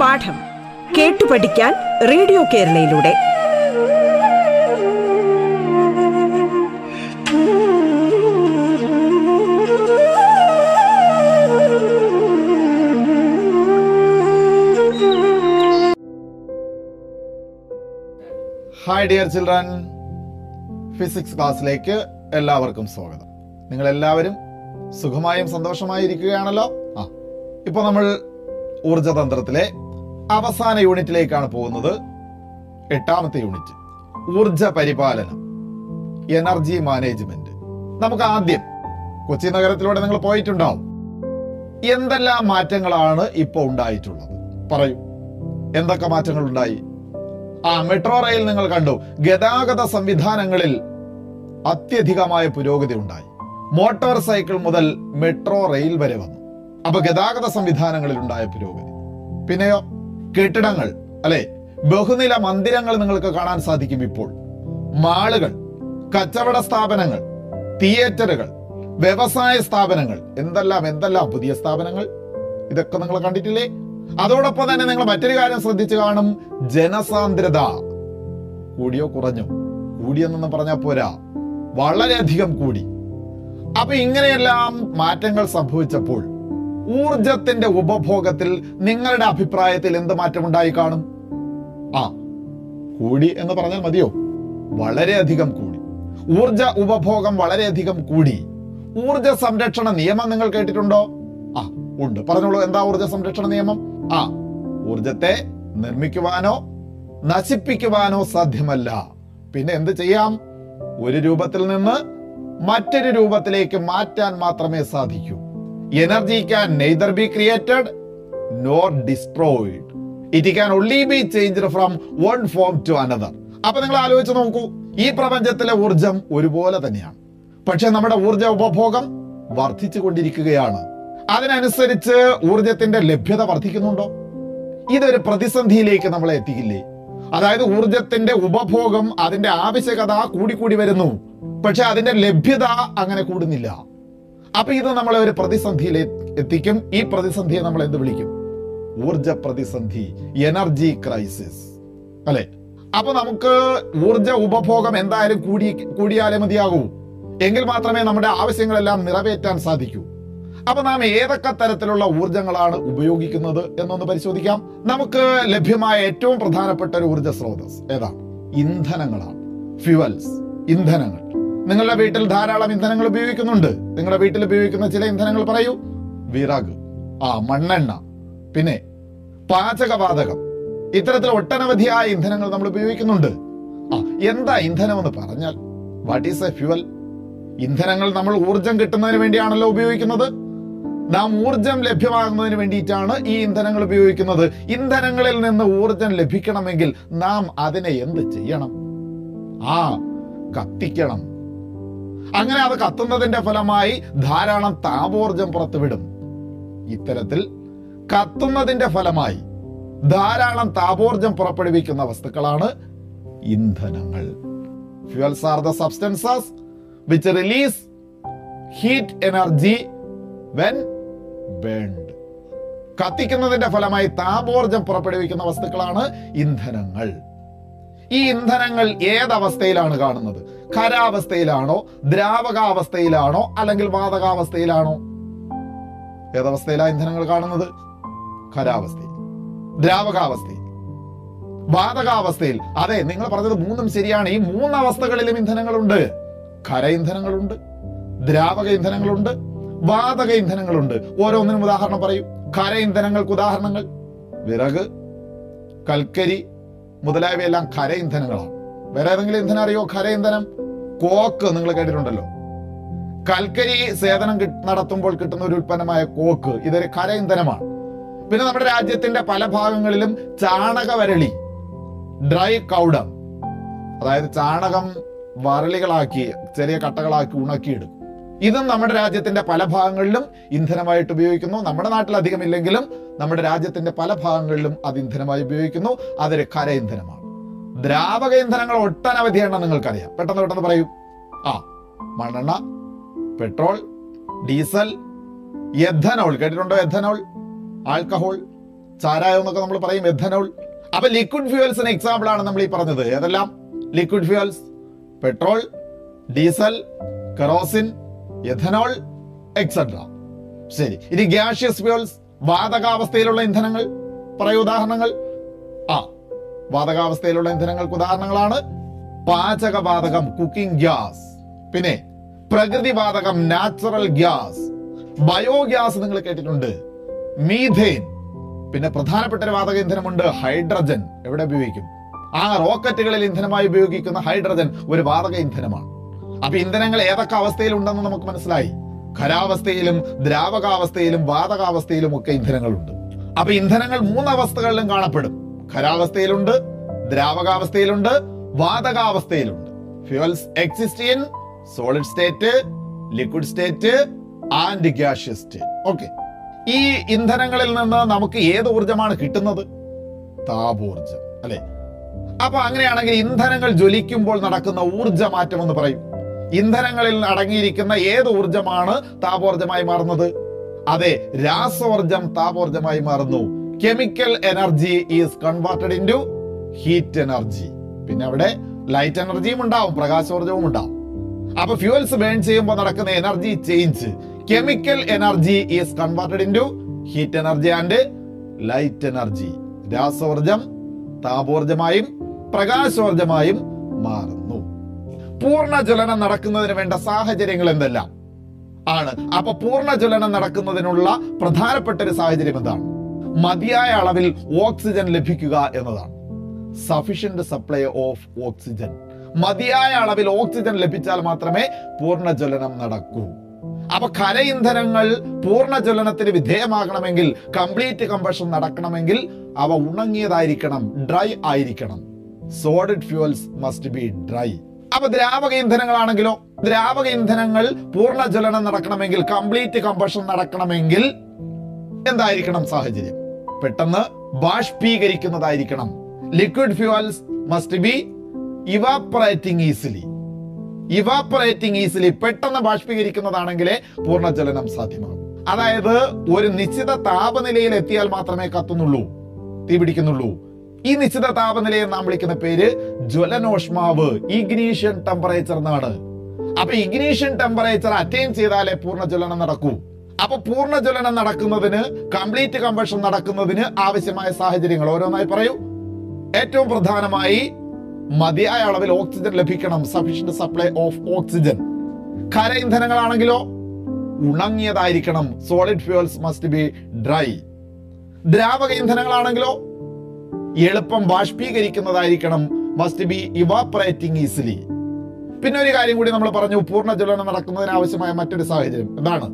പാഠം കേട്ടു പഠിക്കാൻ റേഡിയോ കേരളയിലൂടെ. ഹായ് ഡിയർ ചിൽഡ്രൻ ഫിസിക്സ് ക്ലാസ്സിലേക്ക് എല്ലാവർക്കും സ്വാഗതം. നിങ്ങൾ എല്ലാവരും സുഖമായും സന്തോഷമായും ഇരിക്കുകയാണല്ലോ ആ ഇപ്പൊ നമ്മൾ ഊർജതന്ത്രത്തിലെ അവസാന യൂണിറ്റിലേക്കാണ് പോകുന്നത്. എട്ടാമത്തെ യൂണിറ്റ് ഊർജ പരിപാലനം എനർജി മാനേജ്മെന്റ്. നമുക്ക് ആദ്യം കൊച്ചി നഗരത്തിലൂടെ നിങ്ങൾ പോയിട്ടുണ്ടാവും. എന്തെല്ലാം മാറ്റങ്ങളാണ് ഇപ്പോൾ ഉണ്ടായിട്ടുള്ളത്? പറയൂ. എന്തൊക്കെ മാറ്റങ്ങൾ ഉണ്ടായി ആ മെട്രോ റെയിൽ നിങ്ങൾ കണ്ടു. ഗതാഗത സംവിധാനങ്ങളിൽ അത്യധികമായ പുരോഗതി ഉണ്ടായി. മോട്ടോർ സൈക്കിൾ മുതൽ മെട്രോ റെയിൽ വരെ വന്നു. അപ്പൊ ഗതാഗത സംവിധാനങ്ങളിൽ ഉണ്ടായ പുരോഗതി. പിന്നെയോ കെട്ടിടങ്ങൾ അല്ലെ? ബഹുനില മന്ദിരങ്ങൾ നിങ്ങൾക്ക് കാണാൻ സാധിക്കും ഇപ്പോൾ. മാളുകൾ കച്ചവട സ്ഥാപനങ്ങൾ തിയേറ്ററുകൾ വ്യവസായ സ്ഥാപനങ്ങൾ. എന്തെല്ലാം എന്തെല്ലാം പുതിയ സ്ഥാപനങ്ങൾ? ഇതൊക്കെ നിങ്ങൾ കണ്ടിട്ടില്ലേ? അതോടൊപ്പം തന്നെ നിങ്ങൾ മറ്റൊരു കാര്യം ശ്രദ്ധിച്ചു കാണും. ജനസാന്ദ്രത. കൂടിയോ കുറഞ്ഞോ? കൂടിയെന്നൊന്നും പറഞ്ഞാൽ പോരാ. വളരെയധികം കൂടി. അപ്പൊ ഇങ്ങനെയെല്ലാം മാറ്റങ്ങൾ സംഭവിച്ചപ്പോൾ ഊർജത്തിന്റെ ഉപഭോഗത്തിൽ നിങ്ങളുടെ അഭിപ്രായത്തിൽ എന്ത് മാറ്റമുണ്ടായി കാണും? ആ കൂടി എന്ന് പറഞ്ഞാൽ മതിയോ? വളരെയധികം കൂടി. ഊർജ ഉപഭോഗം വളരെയധികം കൂടി. ഊർജ സംരക്ഷണ നിയമം നിങ്ങൾ കേട്ടിട്ടുണ്ടോ? ആ ഉണ്ട്. പറഞ്ഞോളൂ എന്താ ഊർജ സംരക്ഷണ നിയമം? ആ ഊർജത്തെ നിർമ്മിക്കുവാനോ നശിപ്പിക്കുവാനോ സാധ്യമല്ല. പിന്നെ എന്ത് ചെയ്യാം? ഒരു രൂപത്തിൽ നിന്ന് മറ്റൊരു രൂപത്തിലേക്ക് മാറ്റാൻ മാത്രമേ സാധിക്കൂ. Energy can neither be created nor destroyed it can only be change from one form to another അപ്പൊ നിങ്ങൾ ആലോചിച്ച് നോക്കൂ ഈ പ്രപഞ്ചത്തിലെ ഊർജം ഒരുപോലെ തന്നെയാണ്. പക്ഷെ നമ്മുടെ ഊർജ ഉപഭോഗം വർദ്ധിച്ചു കൊണ്ടിരിക്കുകയാണ്. അതിനനുസരിച്ച് ഊർജത്തിന്റെ ലഭ്യത വർദ്ധിക്കുന്നുണ്ടോ? ഇതൊരു പ്രതിസന്ധിയിലേക്ക് നമ്മളെ എത്തിക്കില്ലേ? അതായത് ഊർജത്തിന്റെ ഉപഭോഗം അതിന്റെ ആവശ്യകത കൂടിക്കൂടി വരുന്നു. പക്ഷെ അതിന്റെ ലഭ്യത അങ്ങനെ കൂടുന്നില്ല. അപ്പൊ ഇത് നമ്മളെ ഒരു പ്രതിസന്ധിയിൽ എത്തിക്കും. ഈ പ്രതിസന്ധിയെ നമ്മൾ എന്ത് വിളിക്കും? ഊർജ പ്രതിസന്ധി എനർജി ക്രൈസിസ് അല്ലെ? അപ്പൊ നമുക്ക് ഊർജ ഉപഭോഗം എന്തായാലും കൂടി കൂടിയാലേ മതിയാകൂ. എങ്കിൽ മാത്രമേ നമ്മുടെ ആവശ്യങ്ങളെല്ലാം നിറവേറ്റാൻ സാധിക്കൂ. അപ്പൊ നാം ഏതൊക്കെ തരത്തിലുള്ള ഊർജങ്ങളാണ് ഉപയോഗിക്കുന്നത് എന്നൊന്ന് പരിശോധിക്കാം. നമുക്ക് ലഭ്യമായ ഏറ്റവും പ്രധാനപ്പെട്ട ഒരു ഊർജ സ്രോതസ് ഏതാണ്? ഇന്ധനങ്ങളാണ്. ഫ്യുവൽസ് ഇന്ധനങ്ങൾ. നിങ്ങളുടെ വീട്ടിൽ ധാരാളം ഇന്ധനങ്ങൾ ഉപയോഗിക്കുന്നുണ്ട്. നിങ്ങളുടെ വീട്ടിൽ ഉപയോഗിക്കുന്ന ചില ഇന്ധനങ്ങൾ പറയൂ. വിറക് ആ മണ്ണെണ്ണ പിന്നെ പാചകവാതകം. ഇത്തരത്തിൽ ഒട്ടനവധിയായ ഇന്ധനങ്ങൾ നമ്മൾ ഉപയോഗിക്കുന്നുണ്ട്. ആ എന്താ ഇന്ധനം എന്ന് പറഞ്ഞാൽ? വാട്ട് ഈസ് എ ഫ്യുവൽ ഇന്ധനങ്ങൾ നമ്മൾ ഊർജം കിട്ടുന്നതിന് വേണ്ടിയാണല്ലോ ഉപയോഗിക്കുന്നത്. നാം ഊർജം ലഭ്യമാകുന്നതിന് വേണ്ടിയിട്ടാണ് ഈ ഇന്ധനങ്ങൾ ഉപയോഗിക്കുന്നത്. ഇന്ധനങ്ങളിൽ നിന്ന് ഊർജം ലഭിക്കണമെങ്കിൽ നാം അതിനെ എന്ത് ചെയ്യണം? ആ കത്തിക്കണം. അങ്ങനെ അത് കത്തുന്നതിന്റെ ഫലമായി ധാരാളം താപോർജം പുറത്തുവിടും. ഇത്തരത്തിൽ കത്തുന്നതിന്റെ ഫലമായി ധാരാളം താപോർജം പുറപ്പെടുവിക്കുന്ന വസ്തുക്കളാണ് ഇന്ധനങ്ങൾ. Fuels are the substances which release heat energy when burned കത്തിക്കുന്നതിന്റെ ഫലമായി താപോർജം പുറപ്പെടുവിക്കുന്ന വസ്തുക്കളാണ് ഇന്ധനങ്ങൾ. ഈ ഇന്ധനങ്ങൾ ഏതവസ്ഥയിലാണ് കാണുന്നത്? ഖരാവസ്ഥയിലാണോ ദ്രാവകാവസ്ഥയിലാണോ അല്ലെങ്കിൽ വാതകാവസ്ഥയിലാണോ? ഏതവസ്ഥയിലാണ് ഇന്ധനങ്ങൾ കാണുന്നത്? ഖരാവസ്ഥയിൽ ദ്രാവകാവസ്ഥയിൽ. വാതകാവസ്ഥയിൽ. അതെ നിങ്ങൾ പറഞ്ഞത് മൂന്നും ശരിയാണ്. ഈ മൂന്ന് അവസ്ഥകളിലും ഇന്ധനങ്ങളുണ്ട്. ഖര ഇന്ധനങ്ങളുണ്ട്. ദ്രാവക ഇന്ധനങ്ങളുണ്ട്. വാതക ഇന്ധനങ്ങളുണ്ട്. ഓരോന്നിനും ഉദാഹരണം പറയും. ഖര ഇന്ധനങ്ങൾക്ക് ഉദാഹരണങ്ങൾ. വിറക് കൽക്കരി മുതലായവയെല്ലാം ഖര ഇന്ധനങ്ങളാണ്. വേറെ ഏതെങ്കിലും ഇന്ധനം അറിയോ? ഖര ഇന്ധനം. കോക്ക് നിങ്ങൾ കേട്ടിട്ടുണ്ടല്ലോ. കൽക്കരി സേവനം നടത്തുമ്പോൾ കിട്ടുന്ന ഒരു ഉൽപ്പന്നമായ കോക്ക് ഇതൊരു ഖര ഇന്ധനമാണ്. പിന്നെ നമ്മുടെ രാജ്യത്തിന്റെ പല ഭാഗങ്ങളിലും ചാണകവരളി ഡ്രൈ കൗഡം അതായത് ചാണകം വരളികളാക്കി ചെറിയ കട്ടകളാക്കി ഉണക്കിയെടുക്കും. ഇതും നമ്മുടെ രാജ്യത്തിന്റെ പല ഭാഗങ്ങളിലും ഇന്ധനമായിട്ട് ഉപയോഗിക്കുന്നു. നമ്മുടെ നാട്ടിൽ അധികം ഇല്ലെങ്കിലും നമ്മുടെ രാജ്യത്തിന്റെ പല ഭാഗങ്ങളിലും അത് ഇന്ധനമായി ഉപയോഗിക്കുന്നു. അതൊരു കര ഇന്ധനമാണ്. ദ്രാവക ഇന്ധനങ്ങൾ ഒട്ടനവധി എണ്ണം നിങ്ങൾക്കറിയാം. പെട്ടെന്ന് പെട്ടെന്ന് പറയൂ. ആ മണ്ണെണ്ണ പെട്രോൾ ഡീസൽ എഥനോൾ. കേട്ടിട്ടുണ്ടോ എഥനോൾ? ആൽക്കഹോൾ ചാരായം എന്നൊക്കെ നമ്മൾ പറയും എഥനോൾ. അപ്പൊ ലിക്വിഡ് ഫ്യൂവൽസിന് എക്സാമ്പിൾ ആണ് നമ്മൾ ഈ പറഞ്ഞത്. ഏതെല്ലാം? Liquid fuels petrol diesel kerosene ethanol etcetera. ശരി. ഇനി ഗ്യാഷ്യസ് ഫ്യൂൾസ് വാതകാവസ്ഥയിലുള്ള ഇന്ധനങ്ങൾ പറയൂ ഉദാഹരണങ്ങൾ ആ വാതകാവസ്ഥയിലുള്ള ഇന്ധനങ്ങൾക്ക് ഉദാഹരണങ്ങളാണ് പാചകവാതകം കുക്കിംഗ് ഗ്യാസ്. പിന്നെ പ്രകൃതിവാതകം നാച്ചുറൽ ഗ്യാസ്. ബയോഗ്യാസ് നിങ്ങൾ കേട്ടിട്ടുണ്ട്. മീഥേൻ. പിന്നെ പ്രധാനപ്പെട്ട ഒരു വാതക ഇന്ധനമുണ്ട് ഹൈഡ്രജൻ. എവിടെ ഉപയോഗിക്കും? ആ റോക്കറ്റുകളിൽ ഇന്ധനമായി ഉപയോഗിക്കുന്ന ഹൈഡ്രജൻ ഒരു വാതക ഇന്ധനമാണ്. അപ്പൊ ഇന്ധനങ്ങൾ ഏതൊക്കെ അവസ്ഥയിലുണ്ടെന്ന് നമുക്ക് മനസ്സിലായി. ഖരാവസ്ഥയിലും ദ്രാവകാവസ്ഥയിലും വാതകാവസ്ഥയിലും ഒക്കെ ഇന്ധനങ്ങളുണ്ട്. അപ്പൊ ഇന്ധനങ്ങൾ മൂന്നവസ്ഥകളിലും കാണപ്പെടും. ഖരാവസ്ഥയിലുണ്ട് ദ്രാവകാവസ്ഥയിലുണ്ട് വാതകാവസ്ഥയിലുണ്ട്. Fuels exist in solid state liquid state and gaseous state okay ഈ ഇന്ധനങ്ങളിൽ നിന്ന് നമുക്ക് ഏത് ഊർജമാണ് കിട്ടുന്നത്? താപോർജം അല്ലെ? അപ്പൊ അങ്ങനെയാണെങ്കിൽ ഇന്ധനങ്ങൾ ജ്വലിക്കുമ്പോൾ നടക്കുന്ന ഊർജ മാറ്റം എന്ന് പറയും. ഇന്ധനങ്ങളിൽ അടങ്ങിയിരിക്കുന്ന ഏത് ഊർജമാണ് താപോർജമായി മാറുന്നത്? അതെ രാസോർജം താപോർജമായി മാറുന്നു. Chemical energy is converted in heat energy പിന്നെ അവിടെ ലൈറ്റ് എനർജിയും ഉണ്ടാവും പ്രകാശോർജവും ഉണ്ടാവും. അപ്പൊ ഫ്യൂവൽസ് ബേൺ ചെയ്യുമ്പോൾ നടക്കുന്ന energy change chemical energy is converted in heat energy and light energy രാസോർജം താപോർജമായും പ്രകാശോർജമായും മാറുന്നു. പൂർണ ജ്വലനം നടക്കുന്നതിന് വേണ്ട സാഹചര്യങ്ങൾ എന്തെല്ലാം? ആണ്. അപ്പൊ പൂർണ ജ്വലനം നടക്കുന്നതിനുള്ള പ്രധാനപ്പെട്ട ഒരു സാഹചര്യം എന്താണ്? മതിയായ അളവിൽ ഓക്സിജൻ ലഭിക്കുക എന്നതാണ്. സഫിഷ്യന്റ് സപ്ലൈ ഓഫ് ഓക്സിജൻ മതിയായ അളവിൽ ഓക്സിജൻ ലഭിച്ചാൽ മാത്രമേ പൂർണ ജ്വലനം നടക്കൂ. അപ്പൊ ഖര ഇന്ധനങ്ങൾ പൂർണ ജ്വലനത്തിന് വിധേയമാകണമെങ്കിൽ കംപ്ലീറ്റ് കമ്പഷൻ നടക്കണമെങ്കിൽ അവ ഉണങ്ങിയതായിരിക്കണം ഡ്രൈ ആയിരിക്കണം. Solid fuels must be dry അപ്പൊ ദ്രാവക ഇന്ധനങ്ങളാണെങ്കിലോ ദ്രാവക ഇന്ധനങ്ങൾ പൂർണ ജ്വലനം നടക്കണമെങ്കിൽ കംപ്ലീറ്റ് കമ്പഷൻ നടക്കണമെങ്കിൽ എന്തായിരിക്കണം സാഹചര്യം? പെട്ടെന്ന് ബാഷ്പീകരിക്കുന്നതായിരിക്കണം. Liquid fuels must be evaporating easily evaporating easily പെട്ടെന്ന് ബാഷ്പീകരിക്കുന്നതാണെങ്കിലേ പൂർണ പൂർണജ്വലനം സാധ്യമാകും. അതായത് ഒരു നിശ്ചിത താപനിലയിൽ എത്തിയാൽ മാത്രമേ കത്തുന്നുള്ളൂ തീ പിടിക്കുന്നുള്ളൂ ഈ നിശ്ചിത താപനിലയെ നാം വിളിക്കുന്ന പേര് ജ്വലനോഷ്മാവ് ഇഗ്നീഷ്യൻ ടെമ്പറേച്ചർ എന്നാണ്. അപ്പൊ ഇഗ്നീഷ്യൻ ടെമ്പറേച്ചർ അറ്റൈൻ ചെയ്താലേ പൂർണ ജ്വലനം നടക്കൂ. അപ്പൊ പൂർണ ജ്വലനം നടക്കുന്നതിന് കംപ്ലീറ്റ് കമ്പഷൻ നടക്കുന്നതിന് ആവശ്യമായ സാഹചര്യങ്ങൾ ഓരോന്നായി പറയൂ. ഏറ്റവും പ്രധാനമായി മതിയായ അളവിൽ ഓക്സിജൻ ലഭിക്കണം സഫീഷ്യന്റ് സപ്ലൈ ഓഫ് ഓക്സിജൻ ഖര ഇന്ധനങ്ങളാണെങ്കിലോ ഉണങ്ങിയതായിരിക്കണം solid fuels must be dry ദ്രാവക ഇന്ധനങ്ങളാണെങ്കിലോ എളുപ്പം ബാഷ്പീകരിക്കുന്നതായിരിക്കണം മസ്റ്റ് ബി ഇവാപ്പറേറ്റിംഗ് ഈസിലി. പിന്നെ ഒരു കാര്യം കൂടി നമ്മൾ പറഞ്ഞു പൂർണ ജ്വലനം നടക്കുന്നതിന് ആവശ്യമായ മറ്റൊരു സാഹചര്യം. എന്താണ്?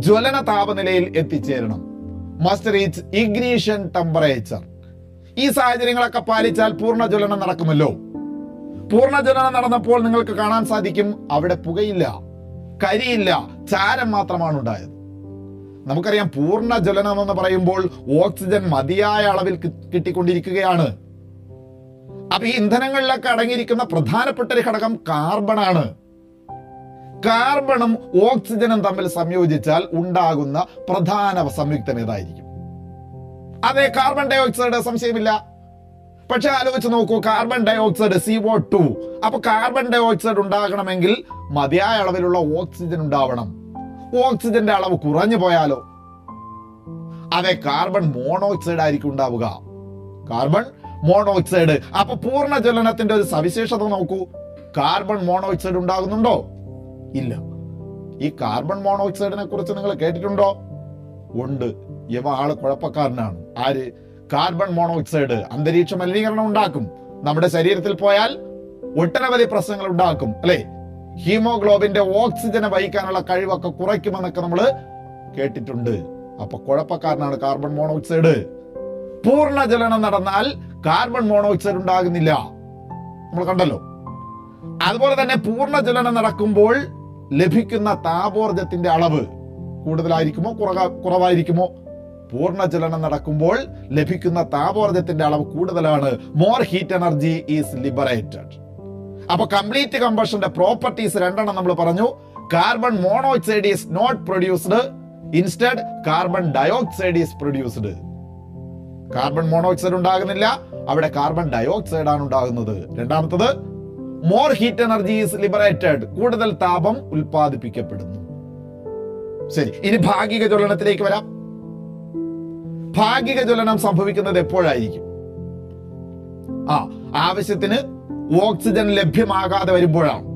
ജ്വലന താപനിലയിൽ എത്തിച്ചേരണം. Must reach ignition temperature. ഈ സാഹചര്യങ്ങളൊക്കെ പാലിച്ചാൽ പൂർണ ജ്വലനം നടക്കുമല്ലോ. പൂർണ ജ്വലനം നടന്നപ്പോൾ നിങ്ങൾക്ക് കാണാൻ സാധിക്കും അവിടെ പുകയില്ല കരിയില്ല ചാരം മാത്രമാണ് ഉണ്ടായത്. നമുക്കറിയാം പൂർണ ജ്വലനം എന്ന് പറയുമ്പോൾ ഓക്സിജൻ മതിയായ അളവിൽ കിട്ടിക്കൊണ്ടിരിക്കുകയാണ്. അപ്പൊ ഈ ഇന്ധനങ്ങളിലൊക്കെ അടങ്ങിയിരിക്കുന്ന പ്രധാനപ്പെട്ട ഒരു ഘടകം കാർബൺ ആണ് കാർബണും ഓക്സിജനും തമ്മിൽ സംയോജിച്ചാൽ ഉണ്ടാകുന്ന പ്രധാന സംയുക്തം ഏതായിരിക്കും? അതെ കാർബൺ ഡൈ ഓക്സൈഡ് സംശയമില്ല. പക്ഷെ ആലോചിച്ച് നോക്കൂ carbon dioxide C O two. അപ്പൊ കാർബൺ ഡൈ ഓക്സൈഡ് ഉണ്ടാകണമെങ്കിൽ മതിയായ അളവിലുള്ള ഓക്സിജൻ ഉണ്ടാവണം. ഓക്സിജന്റെ അളവ് കുറഞ്ഞു പോയാലോ? അതെ കാർബൺ മോണോക്സൈഡ് ആയിരിക്കും ഉണ്ടാവുക. Carbon monoxide. അപ്പൊ പൂർണ ജ്വലനത്തിന്റെ ഒരു സവിശേഷത നോക്കൂ. കാർബൺ മോണോക്സൈഡ് ഉണ്ടാകുന്നുണ്ടോ? ഇല്ല. ഈ കാർബൺ മോണോക്സൈഡിനെ കുറിച്ച് നിങ്ങൾ കേട്ടിട്ടുണ്ടോ? ഉണ്ട്. ഇവ ആൾ കുഴപ്പക്കാരനാണ്. ആര്? Carbon monoxide. അന്തരീക്ഷ മലിനീകരണം ഉണ്ടാക്കും. നമ്മുടെ ശരീരത്തിൽ പോയാൽ ഒട്ടനവധി പ്രശ്നങ്ങൾ ഉണ്ടാക്കും. അല്ലെ? ഹീമോഗ്ലോബിന്റെ ഓക്സിജനെ വഹിക്കാനുള്ള കഴിവൊക്കെ കുറയ്ക്കുമെന്നൊക്കെ നമ്മൾ കേട്ടിട്ടുണ്ട്. അപ്പൊ കുഴപ്പക്കാരനാണ് കാർബൺ മോണോക്സൈഡ്. പൂർണ ജലനം നടന്നാൽ കാർബൺ മോണോക്സൈഡ് ഉണ്ടാകുന്നില്ല. നമ്മൾ കണ്ടല്ലോ. അതുപോലെ തന്നെ പൂർണ ജലനം നടക്കുമ്പോൾ ലഭിക്കുന്ന താപോർജത്തിന്റെ അളവ് കൂടുതലായിരിക്കുമോ കുറക- കുറവായിരിക്കുമോ? പൂർണ ജലനം നടക്കുമ്പോൾ ലഭിക്കുന്ന താപോർജത്തിന്റെ അളവ് കൂടുതലാണ്. More heat energy is liberated അപ്പൊ കംപ്ലീറ്റ് കമ്പഷന്റെ പ്രോപ്പർട്ടീസ് രണ്ടെണ്ണം നമ്മൾ പറഞ്ഞു. Carbon monoxide is not produced instead carbon dioxide is produced carbon monoxide ഉണ്ടാകുന്നില്ല. അവിടെ കാർബൺ ഡയോക്സൈഡ് ആണ് ഉണ്ടാകുന്നത്. രണ്ടാമത്തത് more heat energy is liberated കൂടുതൽ താപം ഉൽപ്പാദിപ്പിക്കപ്പെടുന്നു. ശരി ഇനി ഭാഗിക ജ്വലനത്തിലേക്ക് വരാം. ഭാഗിക ജ്വലനം സംഭവിക്കുന്നത് എപ്പോഴായിരിക്കും? ആ ആവശ്യത്തിന് ഓക്സിജൻ ലഭ്യമാകാതെ വരുമ്പോഴാണ്.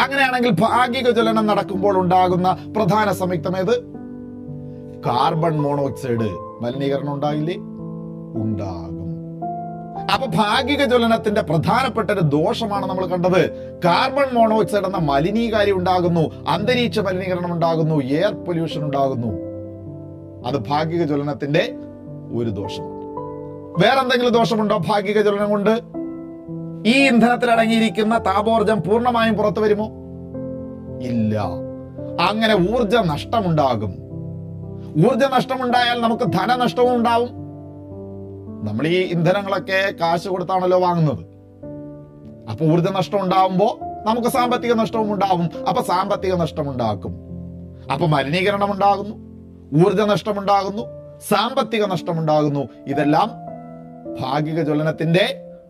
അങ്ങനെയാണെങ്കിൽ ഭാഗിക ജ്വലനം നടക്കുമ്പോൾ ഉണ്ടാകുന്ന പ്രധാന സംയുക്തം ഏത്? Carbon monoxide. മലിനീകരണം ഉണ്ടാകില്ലേ ഉണ്ടാകും. അപ്പൊ ഭാഗിക ജ്വലനത്തിന്റെ പ്രധാനപ്പെട്ട ഒരു ദോഷമാണ് നമ്മൾ കണ്ടത്. കാർബൺ മോണോക്സൈഡ് എന്ന മലിനീകാരി ഉണ്ടാകുന്നു അന്തരീക്ഷ മലിനീകരണം ഉണ്ടാകുന്നു എയർ പൊല്യൂഷൻ ഉണ്ടാകുന്നു. അത് ഭാഗിക ജ്വലനത്തിന്റെ ഒരു ദോഷമാണ്. വേറെന്തെങ്കിലും ദോഷമുണ്ടോ ഭാഗിക ജ്വലനം കൊണ്ട്? ഈ ഇന്ധനത്തിൽ അടങ്ങിയിരിക്കുന്ന താപോർജം പൂർണമായും പുറത്തു വരുമോ? ഇല്ല. അങ്ങനെ ഊർജ നഷ്ടമുണ്ടാകും ഊർജ നഷ്ടമുണ്ടായാൽ നമുക്ക് ധനനഷ്ടവും ഉണ്ടാവും. നമ്മൾ ഈ ഇന്ധനങ്ങളൊക്കെ കാശ് കൊടുത്താണല്ലോ വാങ്ങുന്നത്. അപ്പൊ ഊർജ നഷ്ടം ഉണ്ടാവുമ്പോ നമുക്ക് സാമ്പത്തിക നഷ്ടവും ഉണ്ടാവും അപ്പൊ സാമ്പത്തിക നഷ്ടം ഉണ്ടാക്കും അപ്പൊ മലിനീകരണം ഉണ്ടാകുന്നു. ഊർജ നഷ്ടമുണ്ടാകുന്നു സാമ്പത്തിക നഷ്ടമുണ്ടാകുന്നു. ഇതെല്ലാം ഭാഗിക ജ്വലനത്തിന്റെ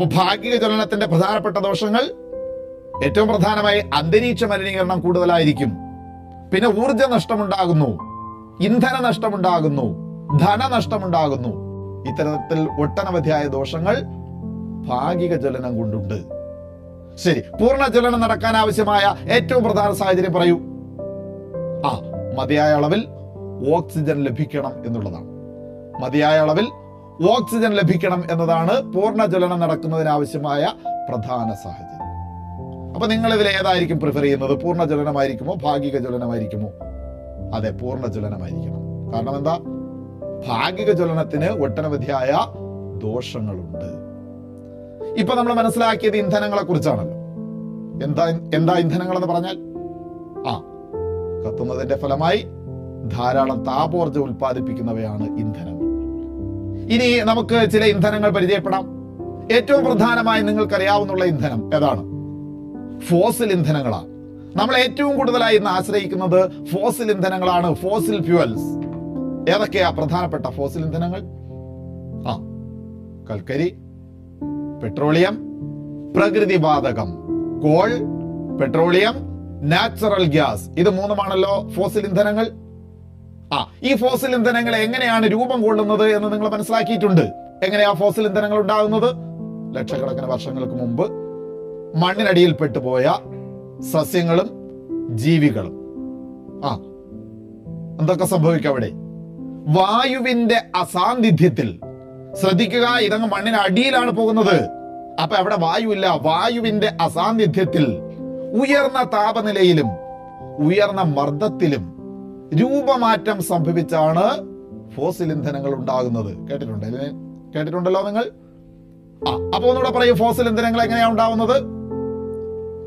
അപ്പൊ ഭാഗിക ജ്വലനത്തിന്റെ പ്രധാനപ്പെട്ട ദോഷങ്ങൾ ഏറ്റവും പ്രധാനമായി അന്തരീക്ഷ മലിനീകരണം കൂടുതലായിരിക്കും. പിന്നെ ഊർജ നഷ്ടമുണ്ടാകുന്നു ഇന്ധന നഷ്ടമുണ്ടാകുന്നു ധനനഷ്ടമുണ്ടാകുന്നു ഇത്തരത്തിൽ ഒട്ടനവധിയായ ദോഷങ്ങൾ ഭാഗിക ജ്വലനം കൊണ്ടുണ്ട്. ശരി പൂർണ ജ്വലനം നടക്കാൻ ആവശ്യമായ ഏറ്റവും പ്രധാന സാഹചര്യം പറയൂ. ആ മതിയായ അളവിൽ ഓക്സിജൻ ലഭിക്കണം എന്നുള്ളതാണ്. മതിയായ അളവിൽ ഓക്സിജൻ ലഭിക്കണം എന്നതാണ് പൂർണ ജ്വലനം നടക്കുന്നതിന് ആവശ്യമായ പ്രധാന സാഹചര്യം. അപ്പൊ നിങ്ങൾ ഇതിൽ ഏതായിരിക്കും പ്രിഫർ ചെയ്യുന്നത്? പൂർണ ജ്വലനമായിരിക്കുമോ ഭാഗിക ജ്വലനമായിരിക്കുമോ അതെ പൂർണ ജ്വലനമായിരിക്കണം കാരണം എന്താ? ഭാഗിക ജ്വലനത്തിന് ഒട്ടനവധിയായ ദോഷങ്ങളുണ്ട്. ഇപ്പൊ നമ്മൾ മനസ്സിലാക്കിയത് ഇന്ധനങ്ങളെ കുറിച്ചാണല്ലോ. എന്താ എന്താ ഇന്ധനങ്ങൾ എന്ന് പറഞ്ഞാൽ? ആ കത്തുന്നതിന്റെ ഫലമായി ധാരാളം താപോർജം ഉൽപ്പാദിപ്പിക്കുന്നവയാണ് ഇന്ധനങ്ങൾ. ഇനി നമുക്ക് ചില ഇന്ധനങ്ങൾ പരിചയപ്പെടാം. ഏറ്റവും പ്രധാനമായി നിങ്ങൾക്കറിയാവുന്ന ഇന്ധനം ഏതാണ്? ഫോസിൽ ഇന്ധനങ്ങളാണ്. നമ്മൾ ഏറ്റവും കൂടുതലായി ഇന്ന് ആശ്രയിക്കുന്നത് ഫോസിൽ ഇന്ധനങ്ങളാണ് ഫോസിൽ ഫ്യൂവൽസ്. ഏതൊക്കെയാ പ്രധാനപ്പെട്ട ഫോസിൽ ഇന്ധനങ്ങൾ? ആ കൽക്കരി പെട്രോളിയം പ്രകൃതിവാതകം കോൾ പെട്രോളിയം നാച്ചുറൽ ഗ്യാസ്. ഇത് മൂന്നുമാണല്ലോ ഫോസിൽ ഇന്ധനങ്ങൾ. ആ ഈ ഫോസിൽ ഇന്ധനങ്ങൾ എങ്ങനെയാണ് രൂപം കൊള്ളുന്നത് എന്ന് നിങ്ങൾ മനസ്സിലാക്കിയിട്ടുണ്ട്. എങ്ങനെയാ ഫോസിൽ ഇന്ധനങ്ങൾ ഉണ്ടാകുന്നത്? ലക്ഷക്കണക്കിന് വർഷങ്ങൾക്ക് മുമ്പ് മണ്ണിനടിയിൽ പെട്ടുപോയ സസ്യങ്ങളും ജീവികളും. ആ എന്തൊക്കെ സംഭവിക്കും അവിടെ? വായുവിന്റെ അസാന്നിധ്യത്തിൽ. ശ്രദ്ധിക്കുക ഇതങ്ങ് മണ്ണിന് അടിയിലാണ് പോകുന്നത്. അപ്പൊ അവിടെ വായുവില്ല വായുവിന്റെ അസാന്നിധ്യത്തിൽ ഉയർന്ന താപനിലയിലും ഉയർന്ന മർദ്ദത്തിലും രൂപമാറ്റം സംഭവിച്ചാണ് ഫോസിൽ ഇന്ധനങ്ങൾ ഉണ്ടാകുന്നത്. കേട്ടിട്ടുണ്ട് കേട്ടിട്ടുണ്ടല്ലോ നിങ്ങൾ? ആ അപ്പൊ ഒന്നുകൂടെ പറയും ഫോസിൽ ഇന്ധനങ്ങൾ എങ്ങനെയാണ് ഉണ്ടാവുന്നത്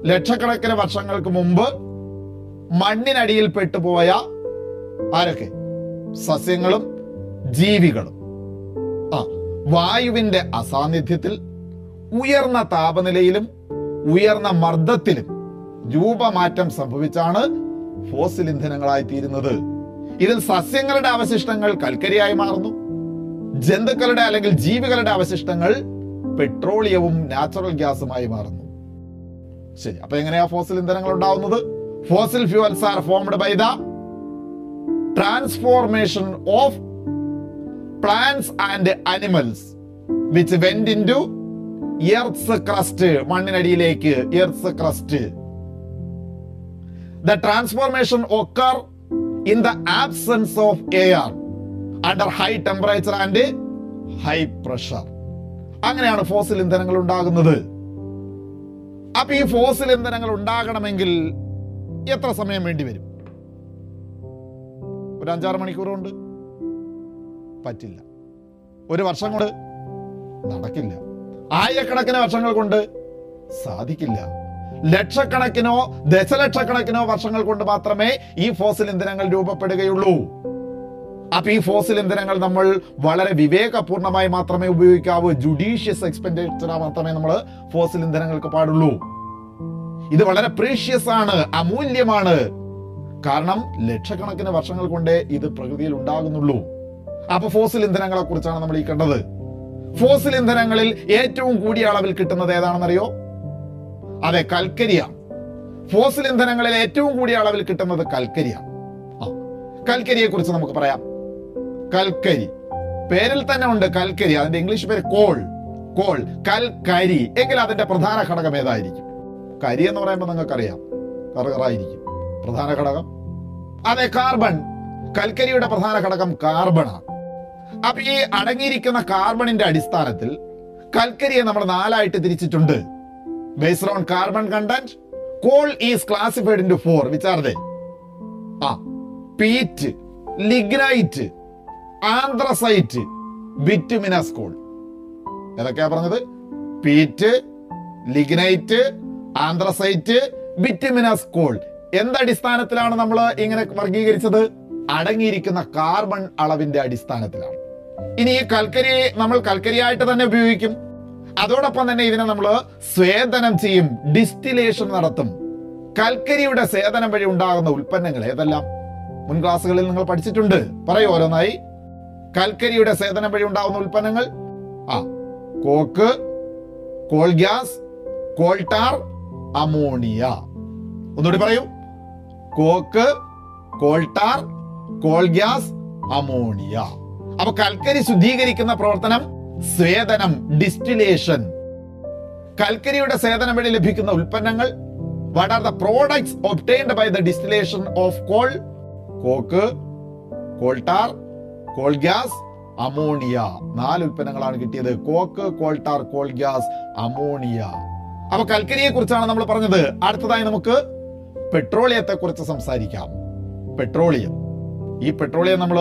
ലക്ഷക്കണക്കിന് വർഷങ്ങൾക്ക് മുമ്പ് മണ്ണിനടിയിൽ പെട്ടുപോയ ആരൊക്കെ? സസ്യങ്ങളും ജീവികളും. ആ വായുവിന്റെ അസാന്നിധ്യത്തിൽ ഉയർന്ന താപനിലയിലും ഉയർന്ന മർദ്ദത്തിലും രൂപമാറ്റം സംഭവിച്ചാണ് ഫോസിൽ ഇന്ധനങ്ങളായി തീരുന്നത്. ഇതിൽ സസ്യങ്ങളുടെ അവശിഷ്ടങ്ങൾ കൽക്കരിയായി മാറുന്നു. ജന്തുക്കളുടെ അല്ലെങ്കിൽ ജീവികളുടെ അവശിഷ്ടങ്ങൾ പെട്രോളിയവും നാച്ചുറൽ ഗ്യാസുമായി മാറുന്നു. ശരി അപ്പൊ എങ്ങനെയാ ഫോസിൽ ഇന്ധനങ്ങൾ ഉണ്ടാവുന്നത്? Fossil fuels are formed by the transformation of plants and animals which went into earth crust മണ്ണിനടിയിലേക്ക് earth crust. The transformation occur in the absence of air under high temperature and high pressure അങ്ങനെയാണ് fossil ഇന്ധനങ്ങൾ ഉണ്ടാകുന്നത്. അപ്പൊ ഈ fossil ഇന്ധനങ്ങൾ ഉണ്ടാകണമെങ്കിൽ എത്ര സമയം വേണ്ടി വരും? ഒരു അഞ്ചാറ് മണിക്കൂർ കൊണ്ട് പറ്റില്ല. ഒരു വർഷം കൊണ്ട്? നടക്കില്ല. ആയിരക്കണക്കിന് വർഷങ്ങൾ കൊണ്ട്? സാധിക്കില്ല. ലക്ഷക്കണക്കിനോ ദശലക്ഷക്കണക്കിനോ വർഷങ്ങൾ കൊണ്ട് മാത്രമേ ഈ ഫോസിൽ ഇന്ധനങ്ങൾ രൂപപ്പെടുകയുള്ളൂ. അപ്പൊ ഈ ഫോസിൽ ഇന്ധനങ്ങൾ നമ്മൾ വളരെ വിവേകപൂർണമായി മാത്രമേ ഉപയോഗിക്കാവൂ. ജുഡീഷ്യസ് എക്സ്പെൻഡിച്ചർ മാത്രമേ നമ്മൾ ഫോസിൽ ഇന്ധനങ്ങൾക്ക് പാടുള്ളൂ. ഇത് വളരെ പ്രീഷ്യസ് ആണ് അമൂല്യമാണ്. കാരണം ലക്ഷക്കണക്കിന് വർഷങ്ങൾ കൊണ്ടേ ഇത് പ്രകൃതിയിൽ ഉണ്ടാകുന്നുള്ളൂ. അപ്പൊ ഫോസിൽ ഇന്ധനങ്ങളെ കുറിച്ചാണ് നമ്മൾ ഈ കണ്ടത്. ഫോസിൽ ഇന്ധനങ്ങളിൽ ഏറ്റവും കൂടിയ അളവിൽ കിട്ടുന്നത് ഏതാണെന്നറിയോ? അതെ കൽക്കരിയാണ് ഫോസിൽ ഇന്ധനങ്ങളിൽ ഏറ്റവും കൂടിയ അളവിൽ കിട്ടുന്നത് കൽക്കരിയാണ് ആ കൽക്കരിയെ കുറിച്ച് നമുക്ക് പറയാം. കൽക്കരി. പേരിൽ തന്നെ ഉണ്ട് കൽക്കരി. അതിന്റെ ഇംഗ്ലീഷ് പേര് കോൾ. കോൾ കൽക്കരി. എങ്കിൽ അതിന്റെ പ്രധാന ഘടകം ഏതായിരിക്കും? കരി എന്ന് പറയുമ്പോൾ നിങ്ങൾക്കറിയാം. കറുകറായിരിക്കും പ്രധാന ഘടകം? അതെ കാർബൺ. കൽക്കരിയുടെ പ്രധാന ഘടകം കാർബണാണ്. അപ്പൊ ഈ അടങ്ങിയിരിക്കുന്ന കാർബണിന്റെ അടിസ്ഥാനത്തിൽ കൽക്കരിയെ നമ്മൾ നാലായിട്ട് തിരിച്ചിട്ടുണ്ട്. Based on carbon content coal is classified into four they are peat lignite anthracite bituminous coal ഏതൊക്കെയാ പറഞ്ഞത്? Peat lignite anthracite bituminous coal എന്തടിസ്ഥാനത്തിലാണ് നമ്മൾ ഇങ്ങനെ വർഗീകരിച്ചത് അടങ്ങിയിരിക്കുന്ന കാർബൺ അളവിന്റെ അടിസ്ഥാനത്തിലാണ്. ഇനി ഈ കൽക്കരി നമ്മൾ കൽക്കരിയായിട്ട് തന്നെ ഉപയോഗിക്കും. അതോടൊപ്പം തന്നെ ഇതിനെ നമ്മൾ സ്വേദനം ചെയ്യും ഡിസ്റ്റിലേഷൻ നടത്തും. കൽക്കരിയുടെ സേതനം വഴി ഉണ്ടാകുന്ന ഉൽപ്പന്നങ്ങൾ ഏതെല്ലാം? മുൻ ക്ലാസ്സുകളിൽ നിങ്ങൾ പഠിച്ചിട്ടുണ്ട്. പറയൂ ഓരോന്നായി. കൽക്കരിയുടെ സേതനം വഴി ഉണ്ടാകുന്ന ഉൽപ്പന്നങ്ങൾ? ആ coke coal gas coal tar ammonia. ഒന്നുകൂടി പറയൂ. Coke coal tar coal gas ammonia. അപ്പൊ കൽക്കരി ശുദ്ധീകരിക്കുന്ന പ്രവർത്തനം സ്വേദനം ഡിസ്റ്റിലേഷൻ കൽക്കരിയുടെ സേതനം വഴി ലഭിക്കുന്ന ഉൽപ്പന്നങ്ങൾ what are the products obtained by the distillation of coal coke coal tar coal gas ammonia നാല് ഉൽപ്പന്നങ്ങളാണ് കിട്ടിയത്. Coke coal tar coal gas ammonia അപ്പൊ കൽക്കരിയെ കുറിച്ചാണ് നമ്മൾ പറഞ്ഞത്. അടുത്തതായി നമുക്ക് പെട്രോളിയത്തെ കുറിച്ച് സംസാരിക്കാം. പെട്രോളിയം. ഈ പെട്രോളിയം നമ്മൾ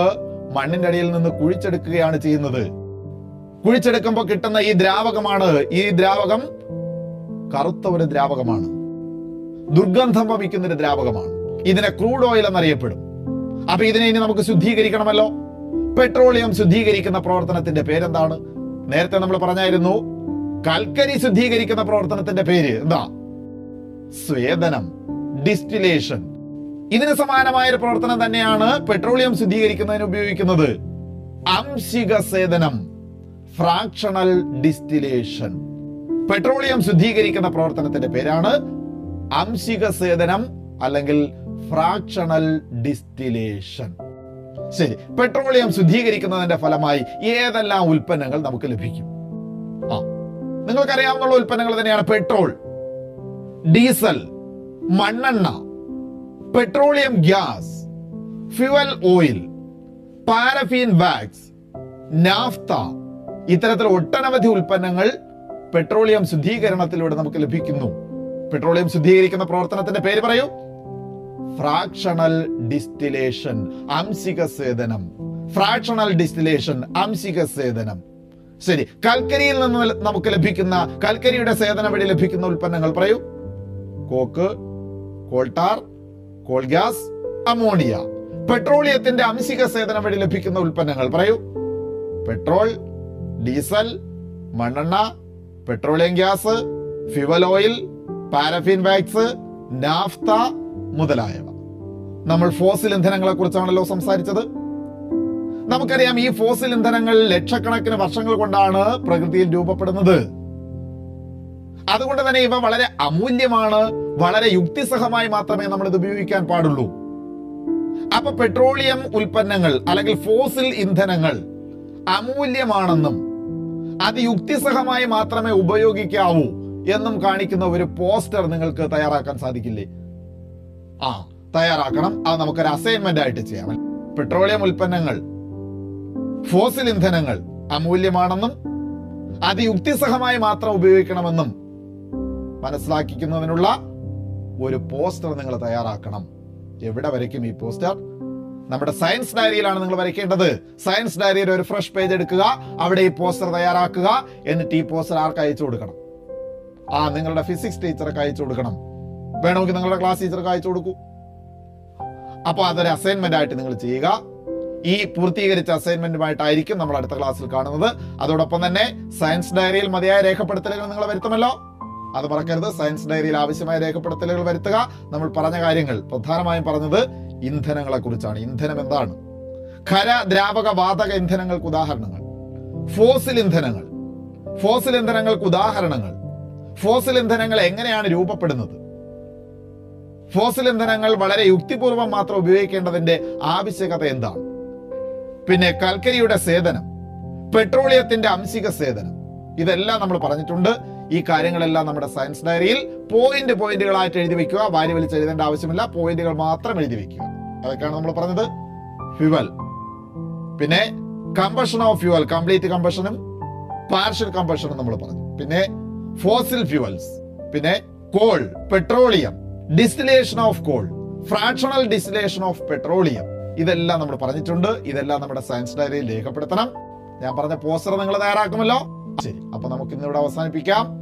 മണ്ണിന്റെ അടിയിൽ നിന്ന് കുഴിച്ചെടുക്കുകയാണ് ചെയ്യുന്നത്. കുഴിച്ചെടുക്കുമ്പോൾ കിട്ടുന്ന ഈ ദ്രാവകമാണ്. ഈ ദ്രാവകം കറുത്ത ഒരു ദ്രാവകമാണ്. ദുർഗന്ധം വമിക്കുന്ന ഒരു ദ്രാവകമാണ്. ഇതിനെ ക്രൂഡ് ഓയിൽ എന്നറിയപ്പെടും. അപ്പൊ ഇതിനെ ഇനി നമുക്ക് ശുദ്ധീകരിക്കണമല്ലോ? പെട്രോളിയം ശുദ്ധീകരിക്കുന്ന പ്രവർത്തനത്തിന്റെ പേരെന്താണ്? നേരത്തെ നമ്മൾ പറഞ്ഞായിരുന്നു കൽക്കരി ശുദ്ധീകരിക്കുന്ന പ്രവർത്തനത്തിന്റെ പേര് എന്താ? സ്വേദനം ഡിസ്റ്റിലേഷൻ. ഇതിന് സമാനമായ ഒരു പ്രവർത്തനം തന്നെയാണ് പെട്രോളിയം ശുദ്ധീകരിക്കുന്നതിന് ഉപയോഗിക്കുന്നത്. അംശിക സേദനം ഫ്രാക്ഷണൽ ഡിസ്റ്റിലേഷൻ പെട്രോളിയം ശുദ്ധീകരിക്കുന്ന പ്രവർത്തനത്തിന്റെ പേരാണ് അംശിക സേതനം അല്ലെങ്കിൽ ഫ്രാക്ഷണൽ ഡിസ്റ്റിലേഷൻ ശരി പെട്രോളിയം ശുദ്ധീകരിക്കുന്നതിന്റെ ഫലമായി ഏതെല്ലാം ഉൽപ്പന്നങ്ങൾ നമുക്ക് ലഭിക്കും? ആ നിങ്ങൾക്കറിയാവുന്ന ഉൽപ്പന്നങ്ങൾ തന്നെയാണ് പെട്രോൾ ഡീസൽ മണ്ണെണ്ണ petroleum gas fuel oil paraffin wax naphtha ഇത്തരത്തിൽ ഒട്ടനവധി ഉൽപ്പന്നങ്ങൾ പെട്രോളിയം ശുദ്ധീകരണത്തിലൂടെ നമുക്ക് ലഭിക്കുന്നു. പെട്രോളിയം ശുദ്ധീകരിക്കുന്ന പ്രവർത്തനത്തിന്റെ പേര് പറയൂ. ഫ്രാക്ഷണൽ ഡിസ്റ്റിലേഷൻ അംശിക സേതനം. ഫ്രാക്ഷണൽ ഡിസ്റ്റിലേഷൻ അംശിക സേതനം. ശരി കൽക്കരിയിൽ നിന്ന് നമുക്ക് ലഭിക്കുന്ന കൽക്കരിയുടെ സേതനം വഴി ലഭിക്കുന്ന ഉൽപ്പന്നങ്ങൾ പറയൂ. Coke coal tar coal gas ammonia. പെട്രോളിയത്തിന്റെ അംശിക സേതനം വഴി ലഭിക്കുന്ന ഉൽപ്പന്നങ്ങൾ പറയൂ. പെട്രോൾ ഡീസൽ മണ്ണെണ്ണ petroleum gas fuel oil paraffin wax naphtha മുതലായവ. നമ്മൾ ഫോസിൽ ഇന്ധനങ്ങളെ കുറിച്ചാണല്ലോ സംസാരിച്ചത്. നമുക്കറിയാം ഈ ഫോസിൽ ഇന്ധനങ്ങൾ ലക്ഷക്കണക്കിന് വർഷങ്ങൾ കൊണ്ടാണ് പ്രകൃതിയിൽ രൂപപ്പെടുന്നത്. അതുകൊണ്ട് തന്നെ ഇവ വളരെ അമൂല്യമാണ് വളരെ യുക്തിസഹമായി മാത്രമേ നമ്മൾ ഇത് ഉപയോഗിക്കാൻ പാടുള്ളൂ. അപ്പൊ പെട്രോളിയം ഉൽപ്പന്നങ്ങൾ അല്ലെങ്കിൽ ഫോസിൽ ഇന്ധനങ്ങൾ അമൂല്യമാണെന്നും അത് യുക്തിസഹമായി മാത്രമേ ഉപയോഗിക്കാവൂ എന്നും കാണിക്കുന്ന ഒരു പോസ്റ്റർ നിങ്ങൾക്ക് തയ്യാറാക്കാൻ സാധിക്കില്ലേ? ആ തയ്യാറാക്കണം. അത് നമുക്കൊരു അസൈൻമെന്റ് ആയിട്ട് ചെയ്യാം. പെട്രോളിയം ഉൽപ്പന്നങ്ങൾ ഫോസിൽ ഇന്ധനങ്ങൾ അമൂല്യമാണെന്നും അത് യുക്തിസഹമായി മാത്രം ഉപയോഗിക്കണമെന്നും മനസ്സിലാക്കിക്കുന്നതിനുള്ള ഒരു പോസ്റ്റർ നിങ്ങൾ തയ്യാറാക്കണം. എവിടെ വരയ്ക്കും ഈ പോസ്റ്റർ? നമ്മുടെ സയൻസ് ഡയറിയിലാണ് നിങ്ങൾ വരയ്ക്കേണ്ടത്. സയൻസ് ഡയറിയിൽ ഒരു ഫ്രഷ് പേജ് എടുക്കുക അവിടെ ഈ പോസ്റ്റർ തയ്യാറാക്കുക എന്നിട്ട് ഈ പോസ്റ്റർ ആർക്ക് അയച്ചു കൊടുക്കണം? ആ നിങ്ങളുടെ ഫിസിക്സ് ടീച്ചർക്ക് അയച്ചു കൊടുക്കണം. വേണമെങ്കിൽ നിങ്ങളുടെ ക്ലാസ് ടീച്ചർക്ക് അയച്ചു കൊടുക്കൂ. അപ്പോൾ അതൊരു അസൈൻമെന്റ് ആയിട്ട് നിങ്ങൾ ചെയ്യുക. ഈ പൂർത്തീകരിച്ച അസൈൻമെന്റുമായിട്ടായിരിക്കും നമ്മൾ അടുത്ത ക്ലാസ്സിൽ കാണുന്നത്. അതോടൊപ്പം തന്നെ സയൻസ് ഡയറിയിൽ മതിയായ രേഖപ്പെടുത്തലുകൾ നിങ്ങൾ വരുത്തുമല്ലോ. അത് മറക്കരുത്. സയൻസ് ഡയറിയിൽ ആവശ്യമായ രേഖപ്പെടുത്തലുകൾ വരുത്തുക. നമ്മൾ പറഞ്ഞ കാര്യങ്ങൾ പ്രധാനമായും പറഞ്ഞത് ഇന്ധനങ്ങളെ കുറിച്ചാണ് ഇന്ധനം എന്താണ്? ഖര ദ്രാവക വാതക ഇന്ധനങ്ങൾക്ക് ഉദാഹരണങ്ങൾ. ഫോസിൽ ഇന്ധനങ്ങൾ. ഫോസിൽ ഇന്ധനങ്ങൾക്ക് ഉദാഹരണങ്ങൾ. ഫോസിൽ ഇന്ധനങ്ങൾ എങ്ങനെയാണ് രൂപപ്പെടുന്നത്? ഫോസിൽ ഇന്ധനങ്ങൾ വളരെ യുക്തിപൂർവം മാത്രം ഉപയോഗിക്കേണ്ടതിന്റെ ആവശ്യകത എന്താണ്? പിന്നെ കൽക്കരിയുടെ സേതനം പെട്രോളിയത്തിന്റെ അംശിക സേതനം. ഇതെല്ലാം നമ്മൾ പറഞ്ഞിട്ടുണ്ട്. ഈ കാര്യങ്ങളെല്ലാം നമ്മുടെ സയൻസ് ഡയറിയിൽ പോയിന്റ് പോയിന്റുകളായിട്ട് എഴുതി വെക്കുക. വാരി വലിച്ച് എഴുതേണ്ട ആവശ്യമില്ല. പോയിന്റുകൾ മാത്രം എഴുതി വെക്കുക. അതൊക്കെയാണ് നമ്മൾ പറഞ്ഞത്. ഫ്യുവൽ പിന്നെ കമ്പഷൻ ഓഫ് ഫ്യുവൽ കംപ്ലീറ്റ് കമ്പഷനും പാർഷ്യൽ കമ്പഷനും നമ്മൾ പറഞ്ഞു. പിന്നെ ഫോസിൽ ഫ്യുവൽസ് പിന്നെ coal petroleum distillation of coal fractional distillation of petroleum ഇതെല്ലാം നമ്മൾ പറഞ്ഞിട്ടുണ്ട്. ഇതെല്ലാം നമ്മുടെ സയൻസ് ഡയറിയിൽ രേഖപ്പെടുത്തണം. ഞാൻ പറഞ്ഞ പോസ്റ്റർ നിങ്ങൾ തയ്യാറാക്കുമല്ലോ. ശരി. അപ്പൊ നമുക്ക് ഇന്ന് അവസാനിപ്പിക്കാം.